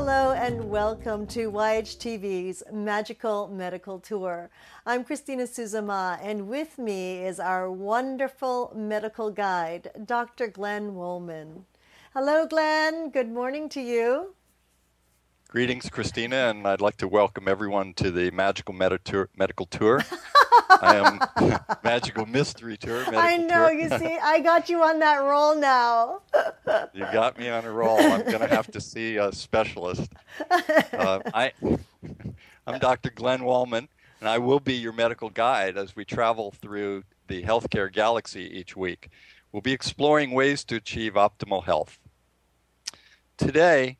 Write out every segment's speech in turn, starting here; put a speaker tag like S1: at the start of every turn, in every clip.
S1: Hello and welcome to YHTV's Magical Medical Tour. I'm Christina Suzama, and with me is our wonderful medical guide, Dr. Glenn Woolman. Hello, Glenn. Good morning to you.
S2: Greetings, Christina, and I'd like to welcome everyone to the Magical Medical Tour. I am Magical Mystery Tour.
S1: I know.
S2: Tour.
S1: you see, I got you on that roll now.
S2: you got me on a roll. I'm going to have to see a specialist. Uh, I, I'm Dr. Glenn Wallman, and I will be your medical guide as we travel through the healthcare galaxy each week. We'll be exploring ways to achieve optimal health. Today,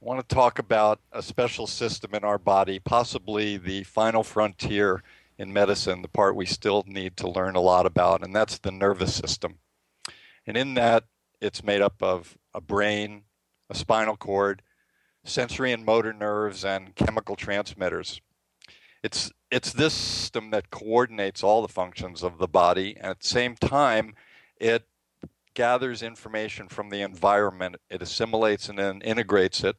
S2: I want to talk about a special system in our body, possibly the final frontier in medicine, the part we still need to learn a lot about, and that's the nervous system. And in that, it's made up of a brain, a spinal cord, sensory and motor nerves, and chemical transmitters. It's, it's this system that coordinates all the functions of the body, and at the same time, it gathers information from the environment, it assimilates and then integrates it,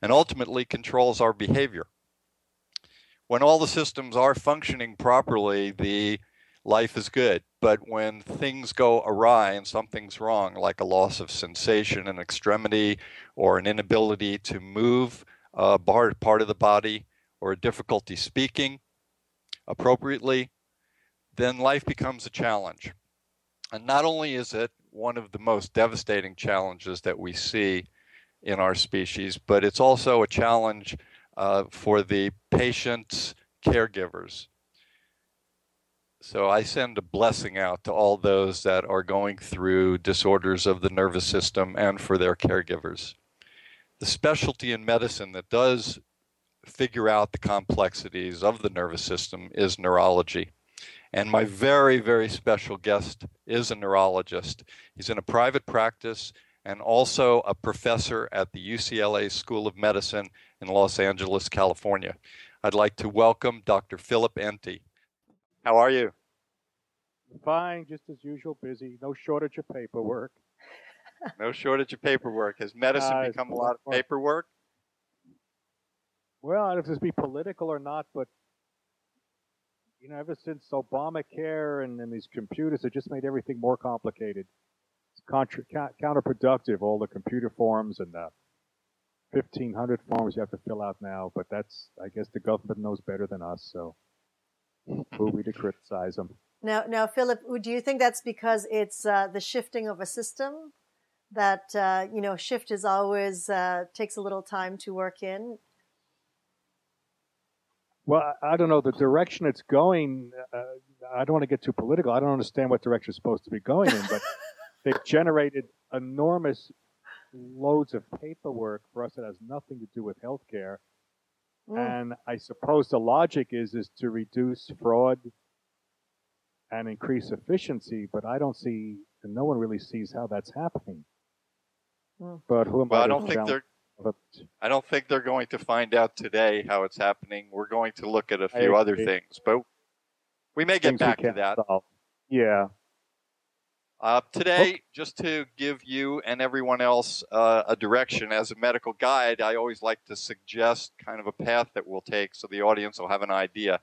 S2: and ultimately controls our behavior. When all the systems are functioning properly, the life is good. But when things go awry and something's wrong, like a loss of sensation in extremity or an inability to move a part of the body or a difficulty speaking appropriately, then life becomes a challenge. And not only is it one of the most devastating challenges that we see in our species, but it's also a challenge uh, for the patient's caregivers. So I send a blessing out to all those that are going through disorders of the nervous system and for their caregivers. The specialty in medicine that does figure out the complexities of the nervous system is neurology. And my very, very special guest is a neurologist. He's in a private practice and also a professor at the UCLA School of Medicine in Los Angeles, California. I'd like to welcome Dr. Philip Enty. How are you?
S3: Fine, just as usual, busy. No shortage of paperwork.
S2: no shortage of paperwork. Has medicine uh, become a lot of paperwork?
S3: Well, I don't know if this be political or not, but you know, ever since Obamacare and, and these computers, it just made everything more complicated It's contra- counterproductive, all the computer forms and the 1500 forms you have to fill out now. But that's, I guess the government knows better than us, so who are we to criticize them?
S1: Now, now, Philip, do you think that's because it's uh, the shifting of a system? That uh, you know, shift is always uh, takes a little time to work in.
S3: Well, I don't know the direction it's going. Uh, I don't want to get too political. I don't understand what direction it's supposed to be going in, but they've generated enormous loads of paperwork for us that has nothing to do with healthcare. Mm. And I suppose the logic is is to reduce fraud and increase efficiency, but I don't see, and no one really sees how that's happening. Mm. But who am
S2: well,
S3: I?
S2: I don't think they're. I don't think they're going to find out today how it's happening. We're going to look at a few other things, but we may get back to that.
S3: Solve. Yeah,
S2: uh, today, just to give you and everyone else uh, a direction as a medical guide, I always like to suggest kind of a path that we'll take so the audience will have an idea.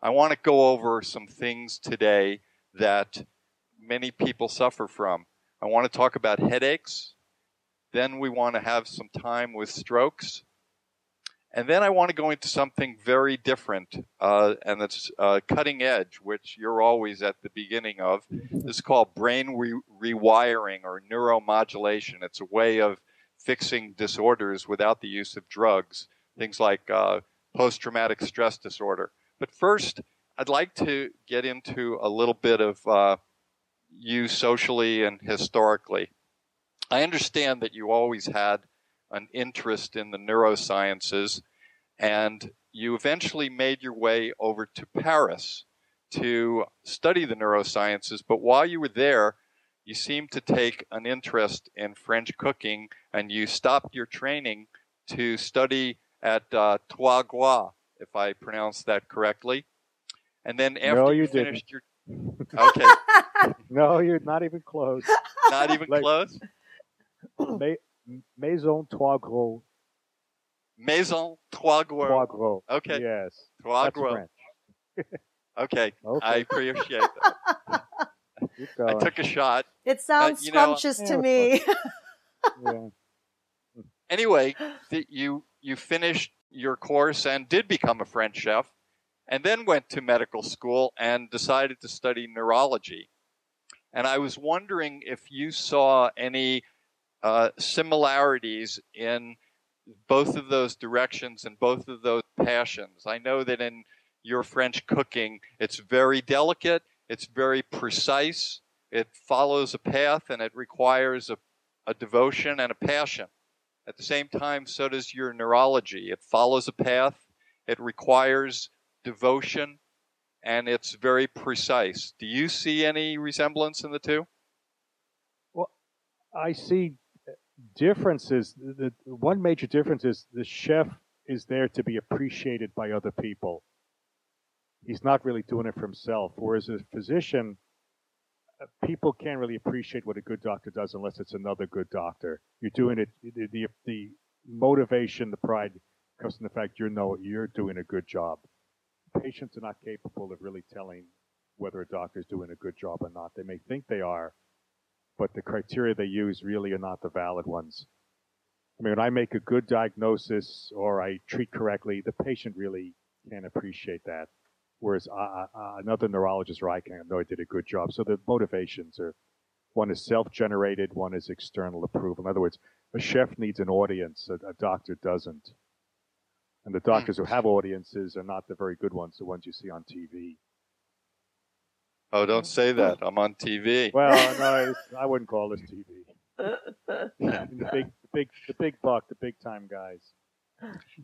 S2: I want to go over some things today that many people suffer from. I want to talk about headaches. Then we want to have some time with strokes. And then I want to go into something very different, uh, and that's uh, cutting edge, which you're always at the beginning of. This is called brain re- rewiring or neuromodulation. It's a way of fixing disorders without the use of drugs, things like uh, post traumatic stress disorder. But first, I'd like to get into a little bit of uh, you socially and historically. I understand that you always had an interest in the neurosciences, and you eventually made your way over to Paris to study the neurosciences. But while you were there, you seemed to take an interest in French cooking, and you stopped your training to study at uh, Trois Gouas, if I pronounced that correctly. And then after
S3: no,
S2: you,
S3: you
S2: finished
S3: didn't.
S2: your okay,
S3: no, you're not even close.
S2: Not even
S3: like,
S2: close.
S3: Maison Trois Gros
S2: Maison Trois Gros.
S3: Foie gras.
S2: Okay,
S3: Yes.
S2: Trois
S3: That's
S2: Gros.
S3: French.
S2: Okay,
S3: Okay.
S2: I appreciate that.
S3: Keep
S2: I took a shot.
S1: It uh, sounds
S2: you know-
S1: scrumptious
S3: Yeah,
S1: to
S3: of
S1: me.
S3: yeah.
S2: Anyway, th- you you finished your course and did become a French chef, and then went to medical school and decided to study neurology. And I was wondering if you saw any uh, similarities in both of those directions and both of those passions. I know that in your French cooking, it's very delicate, it's very precise, it follows a path, and it requires a, a devotion and a passion. At the same time, so does your neurology. It follows a path, it requires devotion, and it's very precise. Do you see any resemblance in the two?
S3: Well, I see differences. The, the one major difference is the chef is there to be appreciated by other people. He's not really doing it for himself. Whereas a physician, uh, people can't really appreciate what a good doctor does unless it's another good doctor. You're doing it. The the, the motivation, the pride comes from the fact you know you're doing a good job. Patients are not capable of really telling whether a doctor is doing a good job or not. They may think they are, but the criteria they use really are not the valid ones. I mean, when I make a good diagnosis or I treat correctly, the patient really can't appreciate that. Whereas uh, uh, another neurologist or I can know I did a good job. So the motivations are one is self-generated, one is external approval. In other words, a chef needs an audience, a, a doctor doesn't. And the doctors who have audiences are not the very good ones, the ones you see on TV.
S2: Oh, don't say that. I'm on TV.
S3: Well, no, I wouldn't call this TV. the big, the big, the big buck, the big time guys.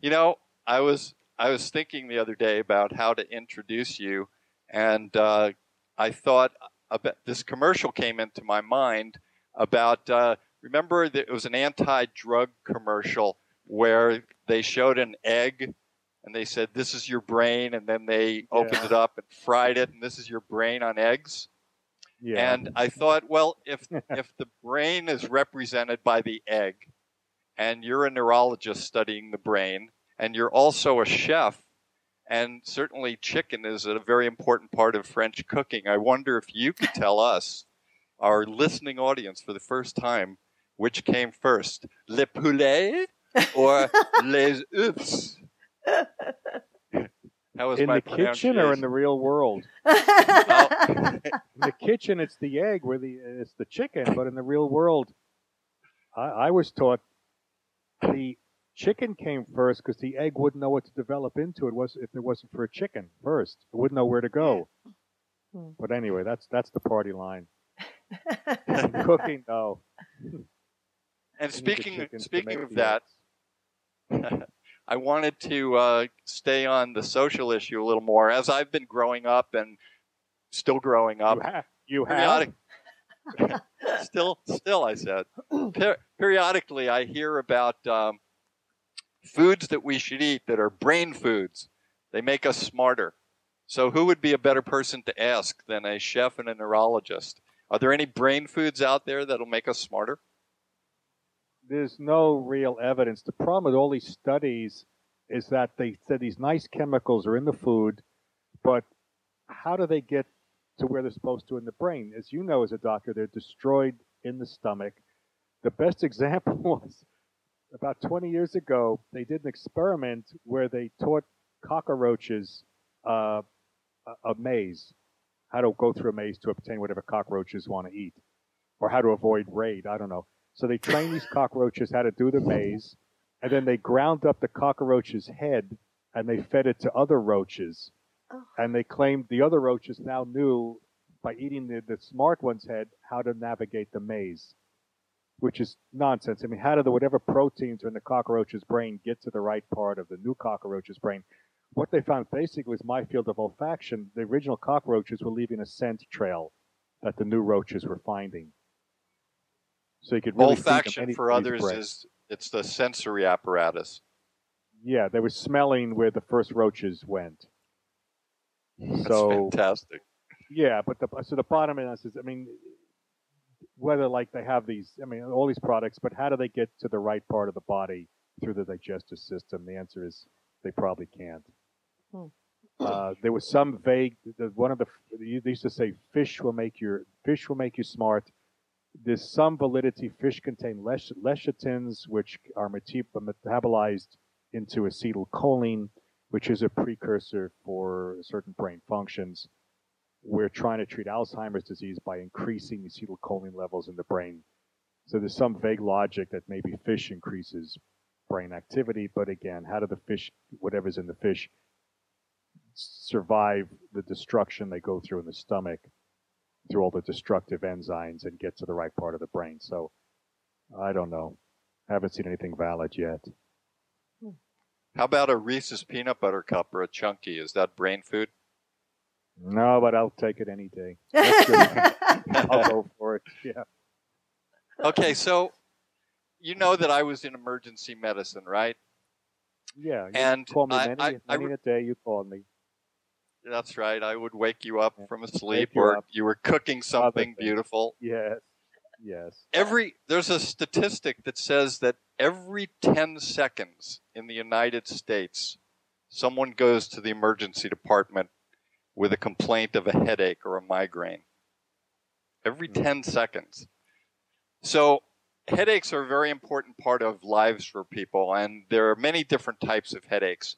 S2: You know, I was I was thinking the other day about how to introduce you, and uh, I thought about this commercial came into my mind about. Uh, remember that it was an anti-drug commercial where they showed an egg and they said this is your brain and then they opened
S3: Yeah.
S2: it up and fried it and this is your brain on eggs
S3: Yeah.
S2: and I thought, well, if if the brain is represented by the egg, and you're a neurologist studying the brain, and you're also a chef, and certainly chicken is a very important part of French cooking. I wonder if you could tell us, our listening audience, for the first time, which came first, le poulet or les œufs? How was
S3: in the kitchen or in the real world?
S2: pronunciation?
S3: In the kitchen, it's the egg, where the it's the chicken. But in the real world, I, I was taught the chicken came first because the egg wouldn't know what to develop into. It was if it wasn't for a chicken first, it wouldn't know where to go.
S1: Hmm.
S3: But anyway, that's that's the party line. In cooking, no.
S2: and
S3: You need the
S2: speaking speaking of that,
S3: eggs.
S2: I wanted to uh, stay on the social issue a little more. As I've been growing up and still growing up,
S3: you, ha- you have.
S2: still, still, I said, per- periodically I hear about um, foods that we should eat that are brain foods. They make us smarter. So, who would be a better person to ask than a chef and a neurologist? Are there any brain foods out there that'll make us smarter?
S3: There's no real evidence. The problem with all these studies is that they said these nice chemicals are in the food, but how do they get to where they're supposed to in the brain? As you know, as a doctor, they're destroyed in the stomach. The best example was about 20 years ago, they did an experiment where they taught cockroaches uh, a, a maze, how to go through a maze to obtain whatever cockroaches want to eat, or how to avoid raid. I don't know. So they trained these cockroaches how to do the maze, and then they ground up the cockroach's head and they fed it to other roaches.
S1: Oh.
S3: And they claimed the other roaches now knew by eating the, the smart one's head how to navigate the maze, which is nonsense. I mean, how do the whatever proteins are in the cockroach's brain get to the right part of the new cockroach's brain? What they found basically was my field of olfaction. The original cockroaches were leaving a scent trail that the new roaches were finding. So you could really feed them
S2: Olfaction for others
S3: brain.
S2: is it's the sensory apparatus.
S3: Yeah, they were smelling where the first roaches went.
S2: That's
S3: So
S2: fantastic.
S3: yeah, but the so the bottom line is, I mean, whether like they have these, I mean, all these products, but how do they get to the right part of the body through the digestive system? The answer is they probably can't.
S1: Hmm.
S3: Uh, there was some vague. The, one of the they used to say fish will make your fish will make you smart. There's some validity. Fish contain lech, lecithins, which are metabolized into acetylcholine, which is a precursor for certain brain functions. We're trying to treat Alzheimer's disease by increasing acetylcholine levels in the brain. So there's some vague logic that maybe fish increases brain activity, but again, how do the fish, whatever's in the fish, survive the destruction they go through in the stomach through all the destructive enzymes and get to the right part of the brain? So I don't know. I haven't seen anything valid yet. Hmm.
S2: How about a Reese's peanut butter cup or a chunky? Is that brain food?
S3: No, but I'll take it any day. I'll go for it. Yeah.
S2: Okay, so you know that I was in emergency medicine, right?
S3: Yeah. You
S2: and
S3: call me
S2: I,
S3: many,
S2: I, I,
S3: many a day. You called me.
S2: That's right. I would wake you up from a sleep,
S3: you
S2: or
S3: up.
S2: you were cooking something beautiful.
S3: Yes. Yes.
S2: Every there's a statistic that says that every 10 seconds in the United States, someone goes to the emergency department with a complaint of a headache or a migraine. Every
S3: Hmm.
S2: 10 seconds. So headaches are a very important part of lives for people, and there are many different types of headaches.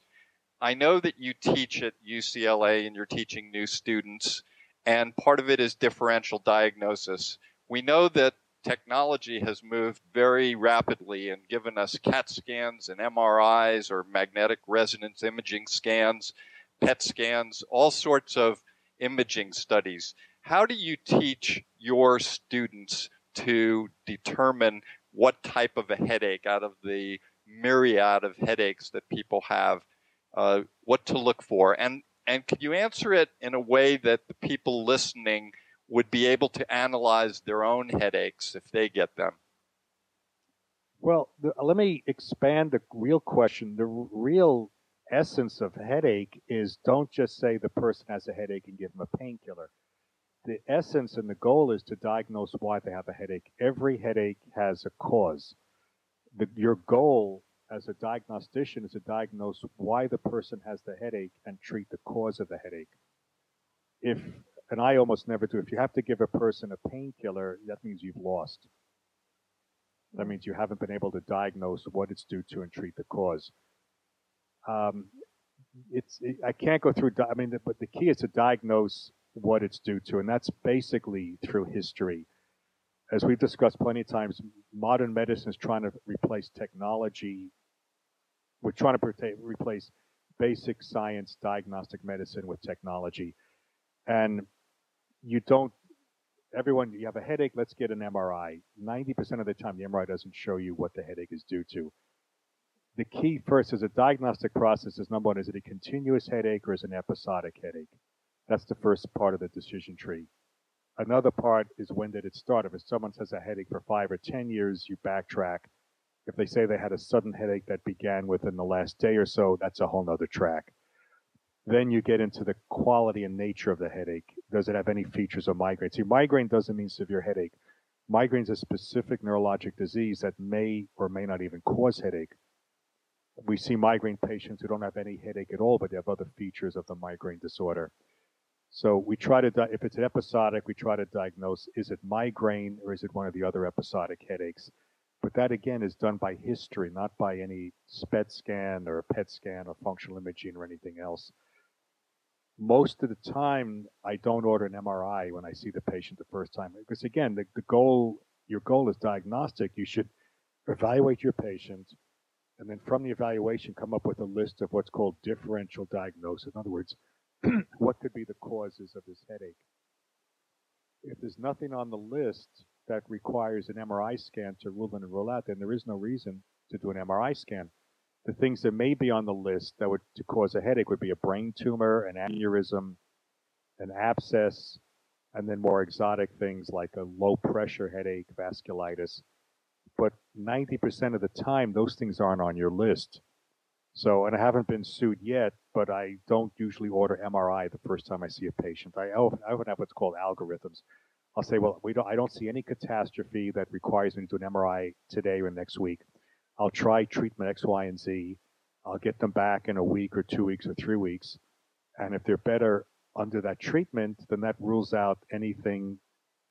S2: I know that you teach at UCLA and you're teaching new students, and part of it is differential diagnosis. We know that technology has moved very rapidly and given us CAT scans and MRIs or magnetic resonance imaging scans, PET scans, all sorts of imaging studies. How do you teach your students to determine what type of a headache out of the myriad of headaches that people have, uh, what to look for? And, and could you answer it in a way that the people listening would be able to analyze their own headaches if they get them?
S3: Well, the, let me expand the real question. The real essence of headache is don't just say the person has a headache and give them a painkiller. The essence and the goal is to diagnose why they have a headache. Every headache has a cause. The, your goal as a diagnostician is to diagnose why the person has the headache and treat the cause of the headache. If, and I almost never do, if you have to give a person a painkiller, that means you've lost. That means you haven't been able to diagnose what it's due to and treat the cause. Um, it's it, I can't go through. I mean, the, but the key is to diagnose what it's due to, and that's basically through history. As we've discussed plenty of times, modern medicine is trying to replace technology. We're trying to replace basic science, diagnostic medicine with technology, and you don't everyone, you have a headache, let's get an MRI. 90% of the time, the MRI doesn't show you what the headache is due to. The key first is a diagnostic process is number one, is it a continuous headache or is it an episodic headache? That's the first part of the decision tree. Another part is when did it start? If someone says a headache for five or 10 years, you backtrack. If they say they had a sudden headache that began within the last day or so, that's a whole nother track. Then you get into the quality and nature of the headache. Does it have any features of migraine? See, migraine doesn't mean severe headache. Migraine is a specific neurologic disease that may or may not even cause headache. We see migraine patients who don't have any headache at all, but they have other features of the migraine disorder. So we try to, if it's an episodic, we try to diagnose is it migraine or is it one of the other episodic headaches? But that again is done by history, not by any SPECT scan or a PET scan or functional imaging or anything else. Most of the time I don't order an MRI when I see the patient the first time because again the, the goal your goal is diagnostic. You should evaluate your patient and then from the evaluation come up with a list of what's called differential diagnosis. In other words what could be the causes of this headache? If there's nothing on the list that requires an MRI scan to rule in and rule out then there is no reason to do an MRI scan the things that may be on the list that would to cause a headache would be a brain tumor, an aneurysm, an abscess, and then more exotic things like a low pressure headache, vasculitis. But 90% of the time, those things aren't on your list. So, and I haven't been sued yet, but I don't usually order MRI the first time I see a patient. I I often have what's called algorithms. I'll say, well, we don't, I don't see any catastrophe that requires me to do an MRI today or next week. I'll try treatment X, Y, and Z. I'll get them back in a week or two weeks or three weeks. And if they're better under that treatment, then that rules out anything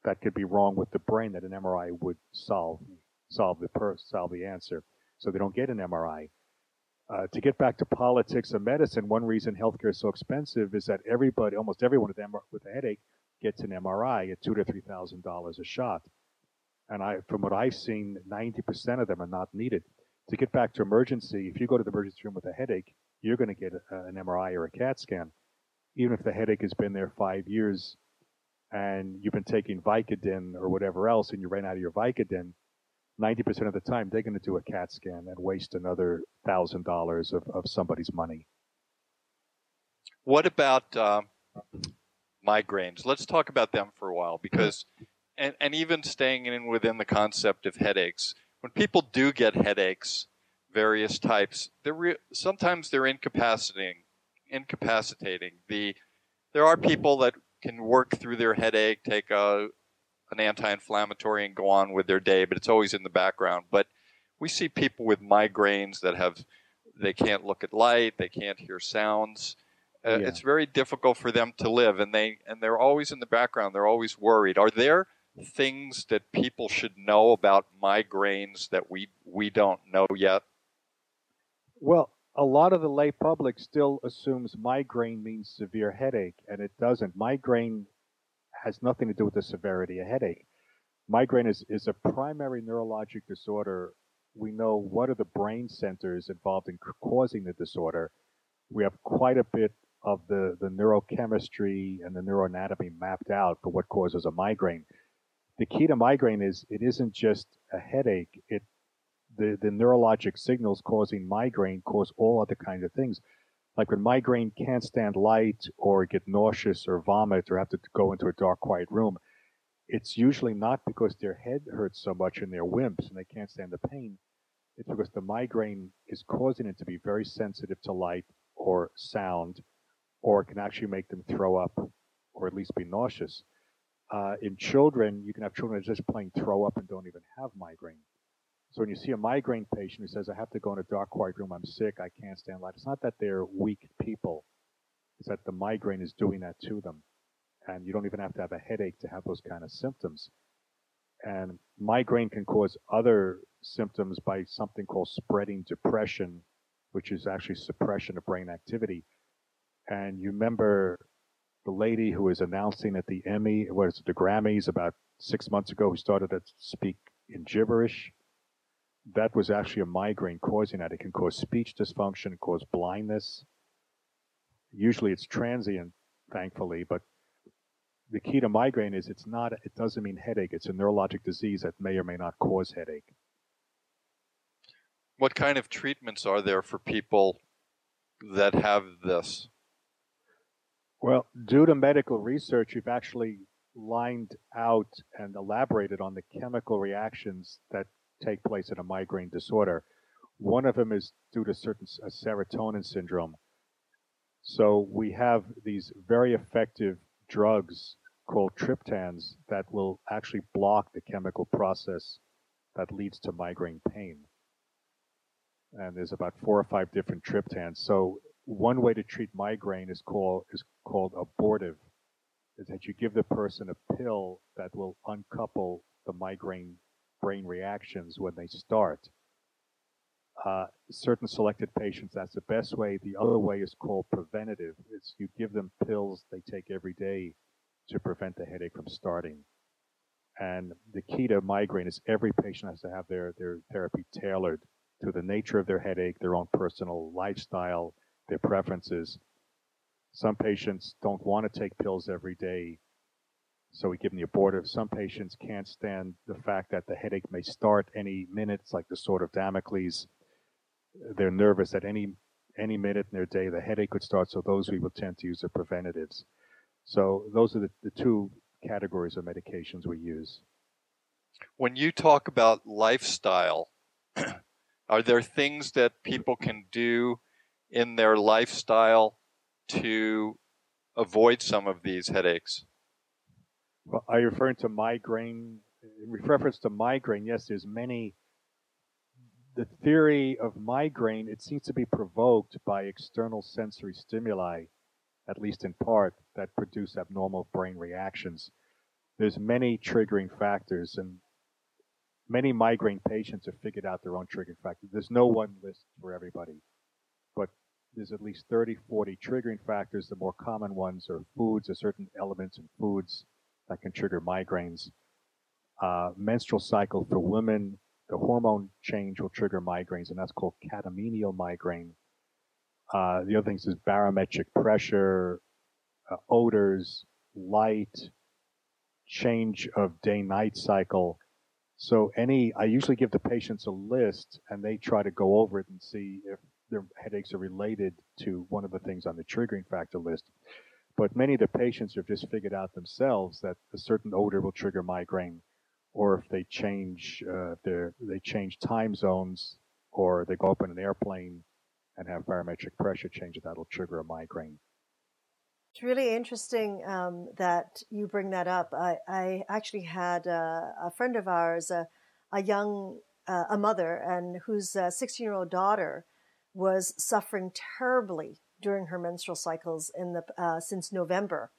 S3: that could be wrong with the brain that an MRI would solve, solve the per, solve the answer. So they don't get an MRI. Uh, to get back to politics and medicine, one reason healthcare is so expensive is that everybody, almost everyone with, with a headache, gets an MRI at two to three thousand dollars a shot. And I, from what I've seen, 90% of them are not needed. To get back to emergency, if you go to the emergency room with a headache, you're going to get a, an MRI or a CAT scan, even if the headache has been there five years, and you've been taking Vicodin or whatever else, and you ran out of your Vicodin 90% of the time they're going to do a CAT scan and waste another thousand dollars of, of somebody's money.
S2: What about uh, migraines? Let's talk about them for a while mm-hmm. because, and, and even staying in within the concept of headaches, when people do get headaches, various types, they're re- sometimes they're incapacitating. Incapacitating. The there are people that can work through their headache, take a an anti-inflammatory and go on with their day, but it's always in the background. But we see people with migraines that have they can't look at light, they can't hear sounds. Uh, yeah. It's very difficult for them to live, and they and they're always in the background. They're always worried. Are there things that people should know about migraines that we we don't know yet?
S3: Well, a lot of the lay public still assumes migraine means severe headache, and it doesn't. Migraine has nothing to do with the severity of headache. Migraine is, is a primary neurologic disorder. We know what are the brain centers involved in causing the disorder. We have quite a bit of the, the neurochemistry and the neuroanatomy mapped out for what causes a migraine. The key to migraine is it isn't just a headache. It the, the neurologic signals causing migraine cause all other kinds of things like when migraine can't stand light or get nauseous or vomit or have to go into a dark, quiet room, it's usually not because their head hurts so much and they're wimps and they can't stand the pain. It's because the migraine is causing it to be very sensitive to light or sound, or it can actually make them throw up or at least be nauseous. Uh, in children, you can have children that just plain throw up and don't even have migraine. So when you see a migraine patient who says, I have to go in a dark, quiet room, I'm sick, I can't stand light, it's not that they're weak people. It's that the migraine is doing that to them. And you don't even have to have a headache to have those kind of symptoms. And migraine can cause other symptoms by something called spreading depression, which is actually suppression of brain activity. And you remember the lady who was announcing at the Emmy, what is it, the Grammys about six months ago, who started to speak in gibberish that was actually a migraine causing that. It can cause speech dysfunction, cause blindness. Usually it's transient, thankfully, but the key to migraine is it's not, it doesn't mean headache. It's a neurologic disease that may or may not cause headache.
S2: What kind of treatments are there for people that have this?
S3: Well, due to medical research, you've actually lined out and elaborated on the chemical reactions that take place in a migraine disorder. One of them is due to certain uh, serotonin syndrome. So we have these very effective drugs called triptans that will actually block the chemical process that leads to migraine pain. And there's about four or five different triptans. So one way to treat migraine is called is called abortive. Is that you give the person a pill that will uncouple the migraine brain reactions when they start. Uh, certain selected patients, that's the best way. The other way is called preventative. It's you give them pills they take every day to prevent the headache from starting. And the key to migraine is every patient has to have their, their therapy tailored to the nature of their headache, their own personal lifestyle, their preferences. Some patients don't want to take pills every day so we give them the abortive. Some patients can't stand the fact that the headache may start any minute. Like the sword of Damocles. They're nervous at any any minute in their day the headache could start. So those we would tend to use the preventatives. So those are the, the two categories of medications we use.
S2: When you talk about lifestyle, are there things that people can do in their lifestyle to avoid some of these headaches?
S3: Well, are you referring to migraine? In reference to migraine, yes, there's many the theory of migraine, it seems to be provoked by external sensory stimuli, at least in part, that produce abnormal brain reactions. There's many triggering factors, and many migraine patients have figured out their own triggering factors. There's no one list for everybody, but there's at least 30, 40 triggering factors. The more common ones are foods, or certain elements in foods that can trigger migraines. Uh, menstrual cycle for women, the hormone change will trigger migraines, and that's called catamenial migraine. Uh, the other things is barometric pressure, uh, odors, light, change of day-night cycle. So any, I usually give the patients a list, and they try to go over it and see if their headaches are related to one of the things on the triggering factor list. But many of the patients have just figured out themselves that a certain odor will trigger migraine, or if they change uh, their they change time zones, or they go up in an airplane and have barometric pressure change, that'll trigger a migraine.
S1: It's really interesting um, that you bring that up. I, I actually had a, a, friend of ours, a, a young uh, a mother, and whose 16 year old daughter was suffering terribly during her menstrual cycles in the uh, since November,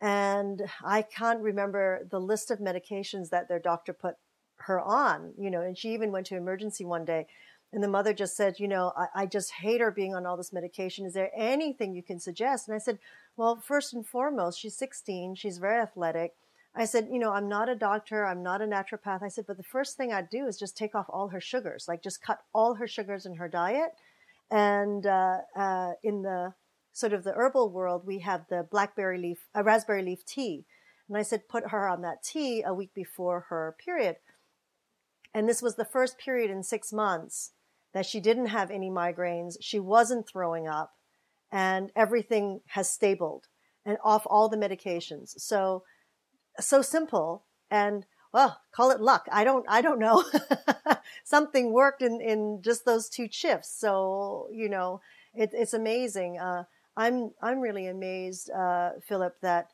S1: and I can't remember the list of medications that their doctor put her on. You know, and she even went to emergency one day. And the mother just said, you know, I, I just hate her being on all this medication. Is there anything you can suggest? And I said, well, first and foremost, she's 16. She's very athletic. I said, you know, I'm not a doctor. I'm not a naturopath. I said, but the first thing I'd do is just take off all her sugars, like just cut all her sugars in her diet and uh, uh, in the sort of the herbal world, we have the blackberry leaf, a raspberry leaf tea. And I said, put her on that tea a week before her period. And this was the first period in six months that she didn't have any migraines. She wasn't throwing up and everything has stabled and off all the medications. So, so simple. And well, call it luck. I don't, I don't know. Something worked in, in just those two shifts. So, you know, it, it's amazing. Uh, I'm, I'm really amazed, uh, Philip, that,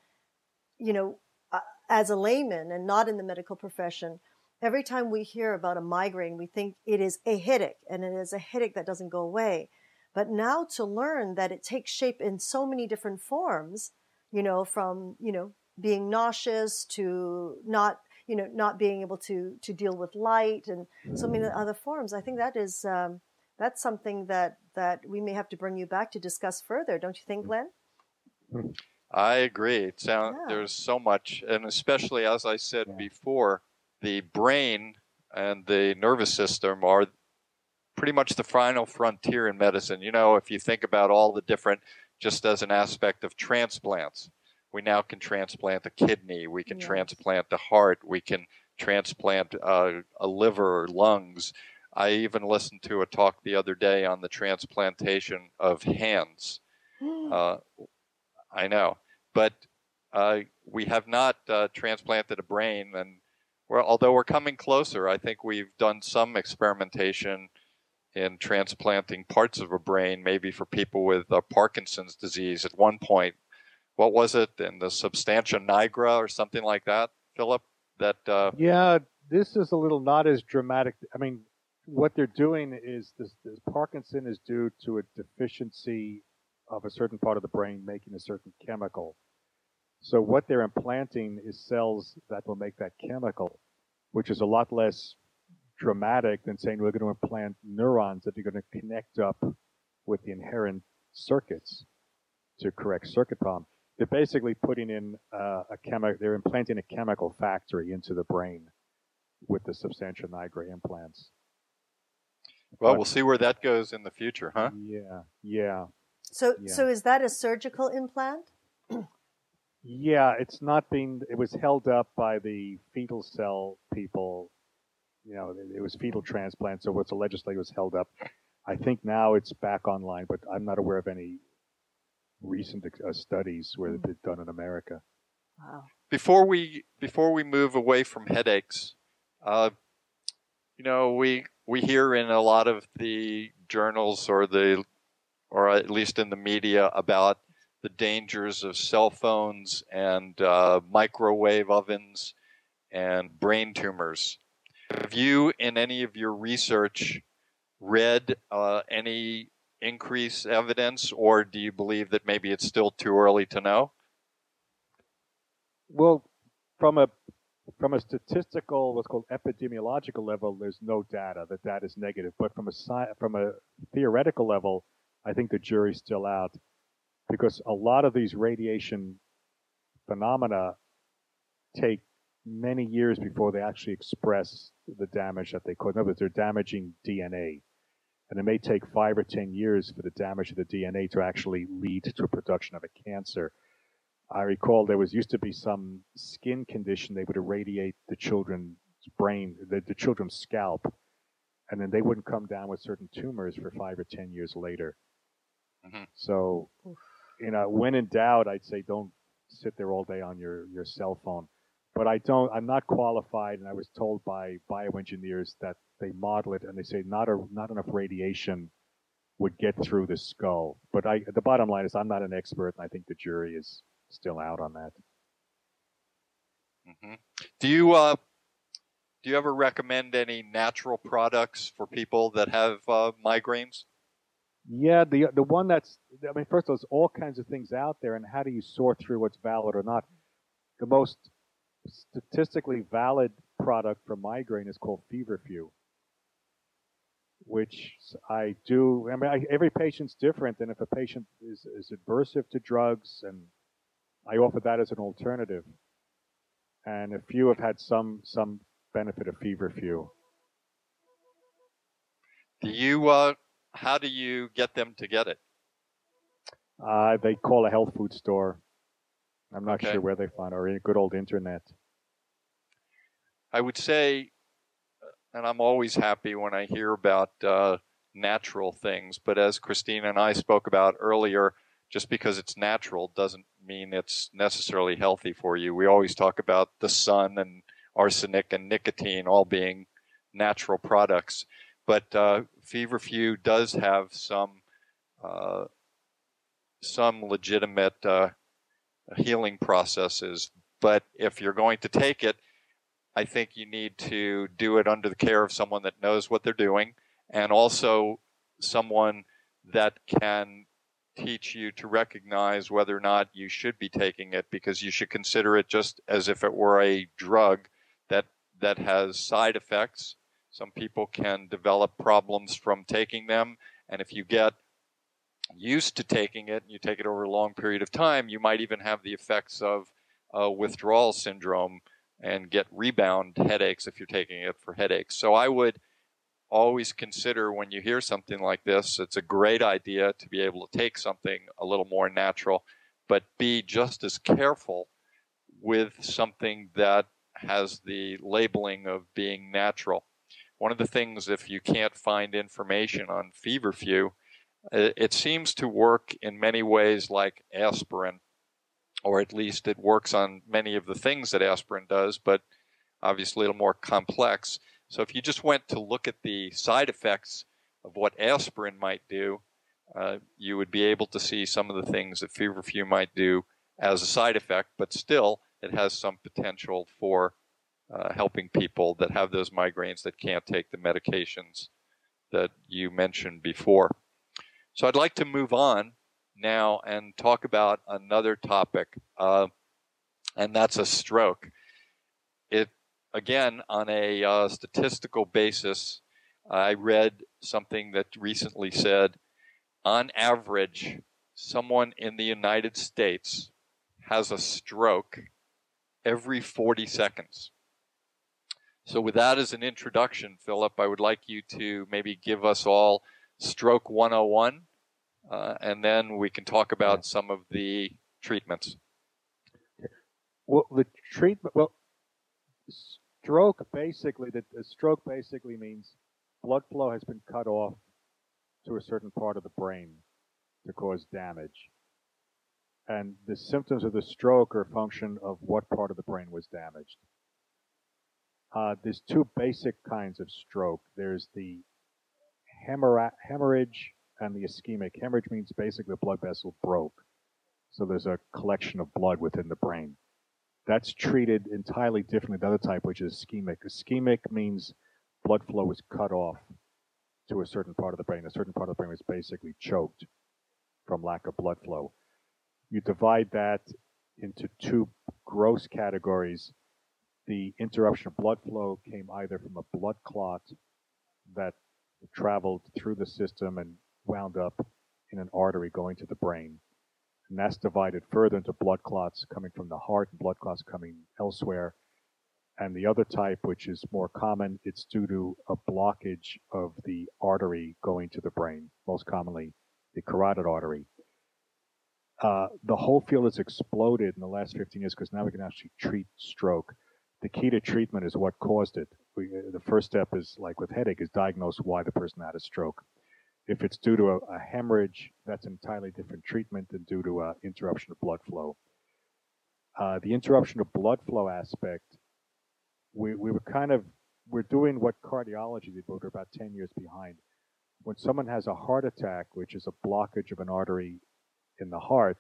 S1: you know, uh, as a layman and not in the medical profession, every time we hear about a migraine, we think it is a headache and it is a headache that doesn't go away. But now to learn that it takes shape in so many different forms, you know, from, you know, being nauseous to not you know, not being able to to deal with light and so many mm. other forms. I think that is um, that's something that that we may have to bring you back to discuss further. Don't you think, mm. Glenn? Hmm.
S2: I agree. It sound, yeah. There's so much, and especially as I said yeah. before, the brain and the nervous system are pretty much the final frontier in medicine. You know, if you think about all the different, just as an aspect of transplants, we now can transplant a kidney, we can yes. transplant the heart, we can transplant uh, a liver, or lungs. I even listened to a talk the other day on the transplantation of hands. uh, I know, but uh, we have not uh, transplanted a brain, and we're, although we're coming closer, I think we've done some experimentation in transplanting parts of a brain, maybe for people with uh, Parkinson's disease. At one point, what was it in the substantia nigra or something like that, Philip? That uh...
S3: yeah, this is a little not as dramatic. I mean, what they're doing is this, this Parkinson is due to a deficiency of a certain part of the brain making a certain chemical. So what they're implanting is cells that will make that chemical, which is a lot less dramatic than saying we're going to implant neurons that are going to connect up with the inherent circuits to correct circuit problem they're basically putting in uh, a chemical, they're implanting a chemical factory into the brain with the substantia nigra implants.
S2: Well, but, we'll see where that goes in the future, huh?
S3: Yeah, yeah.
S1: So, yeah. so is that a surgical implant?
S3: yeah, it's not being. It was held up by the fetal cell people. You know, it, it was fetal transplant, so what's the allegedly was held up. I think now it's back online, but I'm not aware of any recent uh, studies where they've done in America.
S2: Wow. Before we before we move away from headaches, uh, you know, we we hear in a lot of the journals or the or at least in the media about the dangers of cell phones and uh, microwave ovens and brain tumors. Have you, in any of your research, read uh, any increase evidence, or do you believe that maybe it's still too early to know?
S3: Well, from a from a statistical, what's called epidemiological level, there's no data. The data is negative. But from a from a theoretical level, I think the jury's still out because a lot of these radiation phenomena take many years before they actually express the damage that they cause. In other words, they're damaging DNA. And it may take five or 10 years for the damage of the DNA to actually lead to a production of a cancer. I recall there was used to be some skin condition they would irradiate the children's brain, the, the children's scalp, and then they wouldn't come down with certain tumors for five or 10 years later. Mm-hmm. So, you know, when in doubt, I'd say don't sit there all day on your, your cell phone but I don't. I'm not qualified, and I was told by bioengineers that they model it and they say not a, not enough radiation would get through the skull. But I, the bottom line is, I'm not an expert, and I think the jury is still out on that.
S2: Mm-hmm. Do you uh, do you ever recommend any natural products for people that have uh, migraines?
S3: Yeah, the the one that's I mean, first of all, there's all kinds of things out there, and how do you sort through what's valid or not? The most statistically valid product for migraine is called feverfew, which I do. I mean, I, every patient's different, and if a patient is, is aversive to drugs, and I offer that as an alternative, and a few have had some some benefit of feverfew.
S2: Do you? Uh, how do you get them to get it?
S3: Uh, they call a health food store. I'm not okay. sure where they find or a good old internet.
S2: I would say, and I'm always happy when I hear about uh, natural things, but as Christina and I spoke about earlier, just because it's natural doesn't mean it's necessarily healthy for you. We always talk about the sun and arsenic and nicotine all being natural products, but uh, feverfew does have some uh, some legitimate uh, healing processes. But if you're going to take it, I think you need to do it under the care of someone that knows what they're doing and also someone that can teach you to recognize whether or not you should be taking it because you should consider it just as if it were a drug that that has side effects. Some people can develop problems from taking them and if you get used to taking it and you take it over a long period of time, you might even have the effects of uh, withdrawal syndrome and get rebound headaches if you're taking it for headaches. So I would always consider when you hear something like this, it's a great idea to be able to take something a little more natural, but be just as careful with something that has the labeling of being natural. One of the things, if you can't find information on feverfew, it seems to work in many ways like aspirin, or at least it works on many of the things that aspirin does, but obviously a little more complex. So if you just went to look at the side effects of what aspirin might do, uh, you would be able to see some of the things that feverfew might do as a side effect, but still it has some potential for uh, helping people that have those migraines that can't take the medications that you mentioned before. So I'd like to move on now and talk about another topic, uh, and that's a stroke. It again on a uh, statistical basis. I read something that recently said, on average, someone in the United States has a stroke every 40 seconds. So, with that as an introduction, Philip, I would like you to maybe give us all Stroke 101 uh, and then we can talk about some of the treatments.
S3: Well, the treatment, well, stroke basically, the, the stroke basically means blood flow has been cut off to a certain part of the brain to cause damage. And the symptoms of the stroke are a function of what part of the brain was damaged. Uh, there's two basic kinds of stroke. There's the hemorrhage and the ischemic. Hemorrhage means basically the blood vessel broke. So there's a collection of blood within the brain. That's treated entirely differently than the other type, which is ischemic. Ischemic means blood flow is cut off to a certain part of the brain. A certain part of the brain is basically choked from lack of blood flow. You divide that into two gross categories. The interruption of blood flow came either from a blood clot that traveled through the system and wound up in an artery going to the brain. And that's divided further into blood clots coming from the heart and blood clots coming elsewhere. And the other type, which is more common, it's due to a blockage of the artery going to the brain, most commonly the carotid artery. Uh, the whole field has exploded in the last 15 years because now we can actually treat stroke. The key to treatment is what caused it. We, uh, the first step is like with headache is diagnose why the person had a stroke. If it's due to a, a hemorrhage, that's an entirely different treatment than due to an interruption of blood flow. Uh, the interruption of blood flow aspect, we, we were kind of we're doing what cardiology did, but we're about 10 years behind. When someone has a heart attack, which is a blockage of an artery in the heart,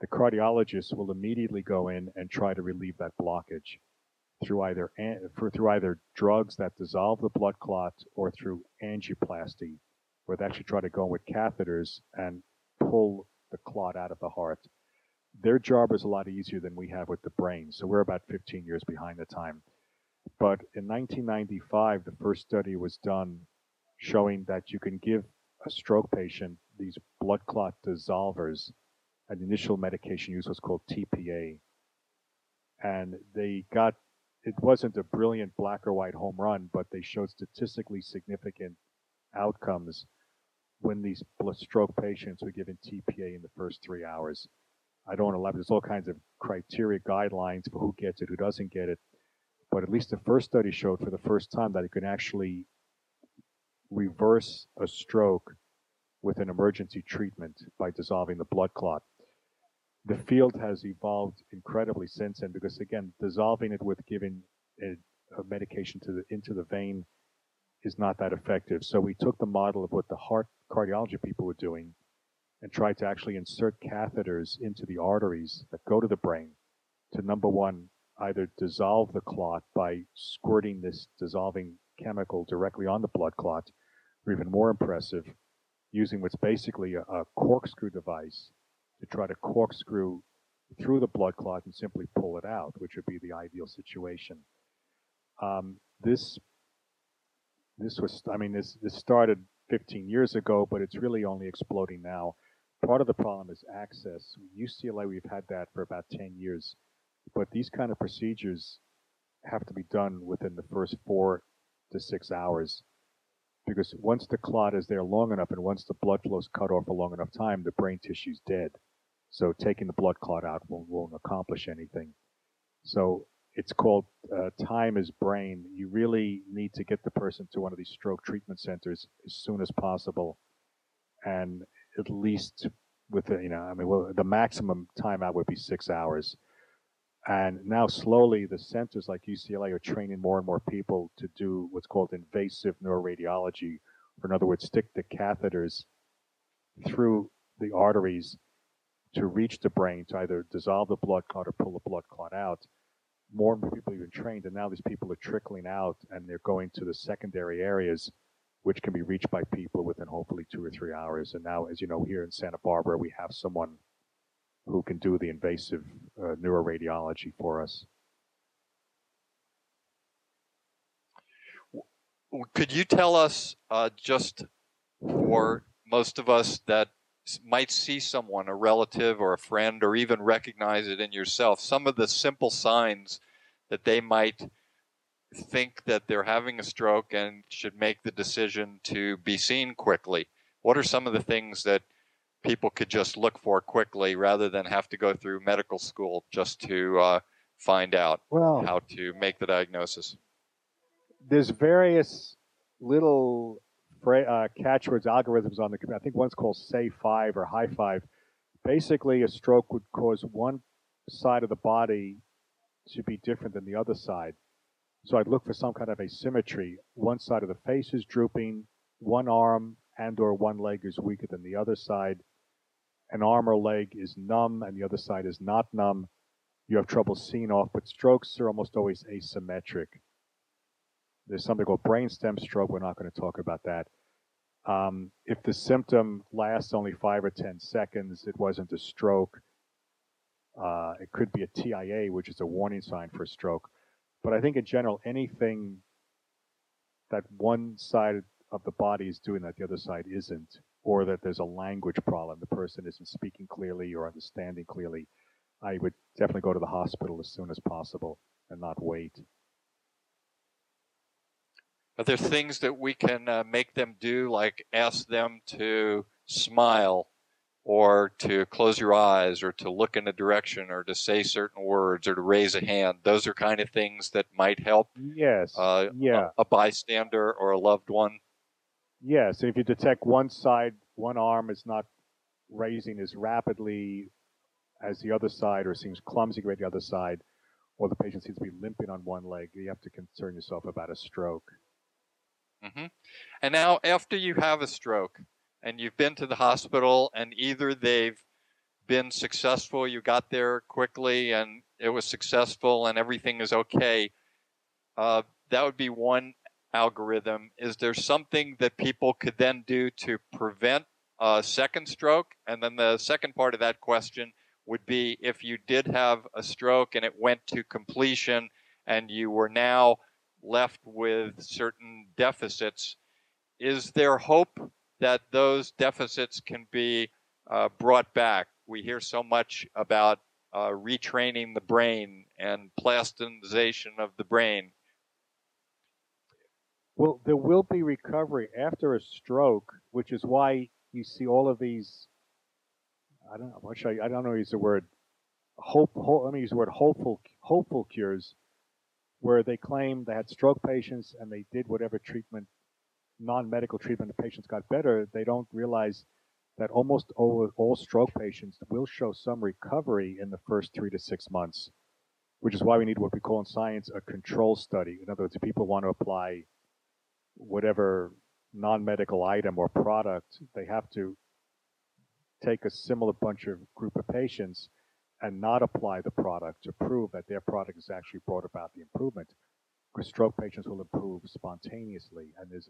S3: the cardiologist will immediately go in and try to relieve that blockage through either through either drugs that dissolve the blood clot or through angioplasty, where they actually try to go in with catheters and pull the clot out of the heart. Their job is a lot easier than we have with the brain, so we're about 15 years behind the time. But in 1995, the first study was done showing that you can give a stroke patient these blood clot dissolvers. An initial medication used was called TPA. And they got, it wasn't a brilliant black or white home run, but they showed statistically significant outcomes when these stroke patients were given TPA in the first three hours. I don't want to elaborate. There's all kinds of criteria, guidelines for who gets it, who doesn't get it. But at least the first study showed for the first time that it can actually reverse a stroke with an emergency treatment by dissolving the blood clot. The field has evolved incredibly since then because again, dissolving it with giving a, a medication to the, into the vein is not that effective. So we took the model of what the heart cardiology people were doing and tried to actually insert catheters into the arteries that go to the brain to number one, either dissolve the clot by squirting this dissolving chemical directly on the blood clot, or even more impressive, using what's basically a, a corkscrew device to try to corkscrew through the blood clot and simply pull it out, which would be the ideal situation. Um, this this was, I mean, this this started 15 years ago, but it's really only exploding now. Part of the problem is access. UCLA, we've had that for about 10 years, but these kind of procedures have to be done within the first four to six hours because once the clot is there long enough and once the blood flow is cut off for long enough time, the brain tissue is dead. So taking the blood clot out won't, won't accomplish anything. So it's called uh, time is brain. You really need to get the person to one of these stroke treatment centers as soon as possible, and at least with you know, I mean, well, the maximum time out would be six hours. And now slowly the centers like UCLA are training more and more people to do what's called invasive neuroradiology, or in other words, stick the catheters through the arteries to reach the brain to either dissolve the blood clot or pull the blood clot out. More and more people have been trained, and now these people are trickling out and they're going to the secondary areas, which can be reached by people within hopefully two or three hours. And now, as you know, here in Santa Barbara, we have someone who can do the invasive uh, neuroradiology for us.
S2: Could you tell us, uh, just for most of us that might see someone, a relative or a friend, or even recognize it in yourself, some of the simple signs that they might think that they're having a stroke and should make the decision to be seen quickly? What are some of the things that people could just look for quickly rather than have to go through medical school just to uh, find out well, how to make the diagnosis?
S3: There's various little uh, catchwords, algorithms on the computer. I think one's called Say Five or High Five. Basically, a stroke would cause one side of the body to be different than the other side. So I'd look for some kind of asymmetry. One side of the face is drooping, one arm and or one leg is weaker than the other side an arm or leg is numb and the other side is not numb, you have trouble seeing off, but strokes are almost always asymmetric. There's something called brainstem stroke. We're not going to talk about that. Um, if the symptom lasts only five or 10 seconds, it wasn't a stroke. Uh, it could be a TIA, which is a warning sign for a stroke. But I think in general, anything that one side of the body is doing that the other side isn't, or that there's a language problem, the person isn't speaking clearly or understanding clearly, I would definitely go to the hospital as soon as possible and not wait.
S2: Are there things that we can uh, make them do, like ask them to smile or to close your eyes or to look in a direction or to say certain words or to raise a hand? Those are kind of things that might help
S3: Yes.
S2: uh,
S3: yeah.
S2: a, a bystander or a loved one.
S3: Yes. If you detect one side, one arm is not raising as rapidly as the other side or seems clumsy right the other side, or the patient seems to be limping on one leg, you have to concern yourself about a stroke.
S2: Hmm And now, after you have a stroke and you've been to the hospital, and either they've been successful, you got there quickly and it was successful and everything is okay, uh, that would be one algorithm. Is there something that people could then do to prevent a second stroke? And then the second part of that question would be if you did have a stroke and it went to completion and you were now left with certain deficits, is there hope that those deficits can be uh, brought back? We hear so much about uh, retraining the brain and plasticization of the brain.
S3: Well, there will be recovery after a stroke, which is why you see all of these. I don't know. I, I don't know. Use the word hope. hope let me use the word hopeful. Hopeful cures, where they claim they had stroke patients and they did whatever treatment, non-medical treatment, the patients got better. They don't realize that almost all, all stroke patients will show some recovery in the first three to six months, which is why we need what we call in science a control study. In other words, people want to apply whatever non-medical item or product, they have to take a similar bunch of group of patients and not apply the product to prove that their product has actually brought about the improvement. Because stroke patients will improve spontaneously, and there's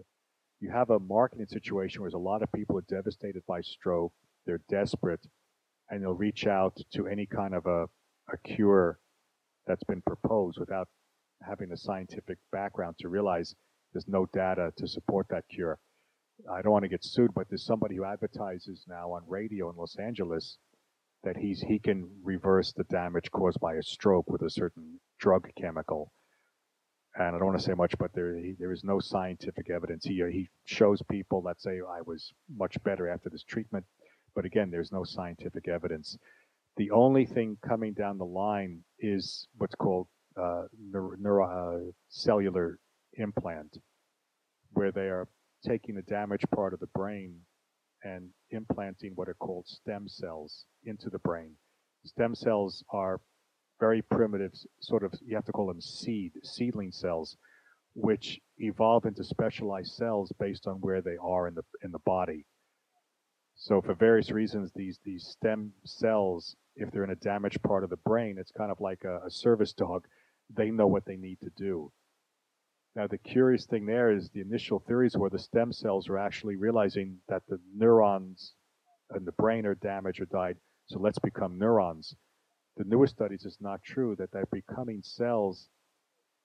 S3: you have a marketing situation where there's a lot of people are devastated by stroke, they're desperate, and they'll reach out to any kind of a, a cure that's been proposed without having a scientific background to realize there's no data to support that cure. I don't want to get sued, but there's somebody who advertises now on radio in Los Angeles that he's he can reverse the damage caused by a stroke with a certain drug chemical. And I don't want to say much, but there he, there is no scientific evidence. He he shows people that say I was much better after this treatment, but again, there's no scientific evidence. The only thing coming down the line is what's called uh, neuro, neuro uh, cellular implant, where they are taking the damaged part of the brain and implanting what are called stem cells into the brain. Stem cells are very primitive, sort of, you have to call them seed, seedling cells, which evolve into specialized cells based on where they are in the, in the body. So for various reasons, these, these stem cells, if they're in a damaged part of the brain, it's kind of like a, a service dog. They know what they need to do. Now, the curious thing there is the initial theories were the stem cells are actually realizing that the neurons in the brain are damaged or died, so let's become neurons. The newest studies is not true that they're becoming cells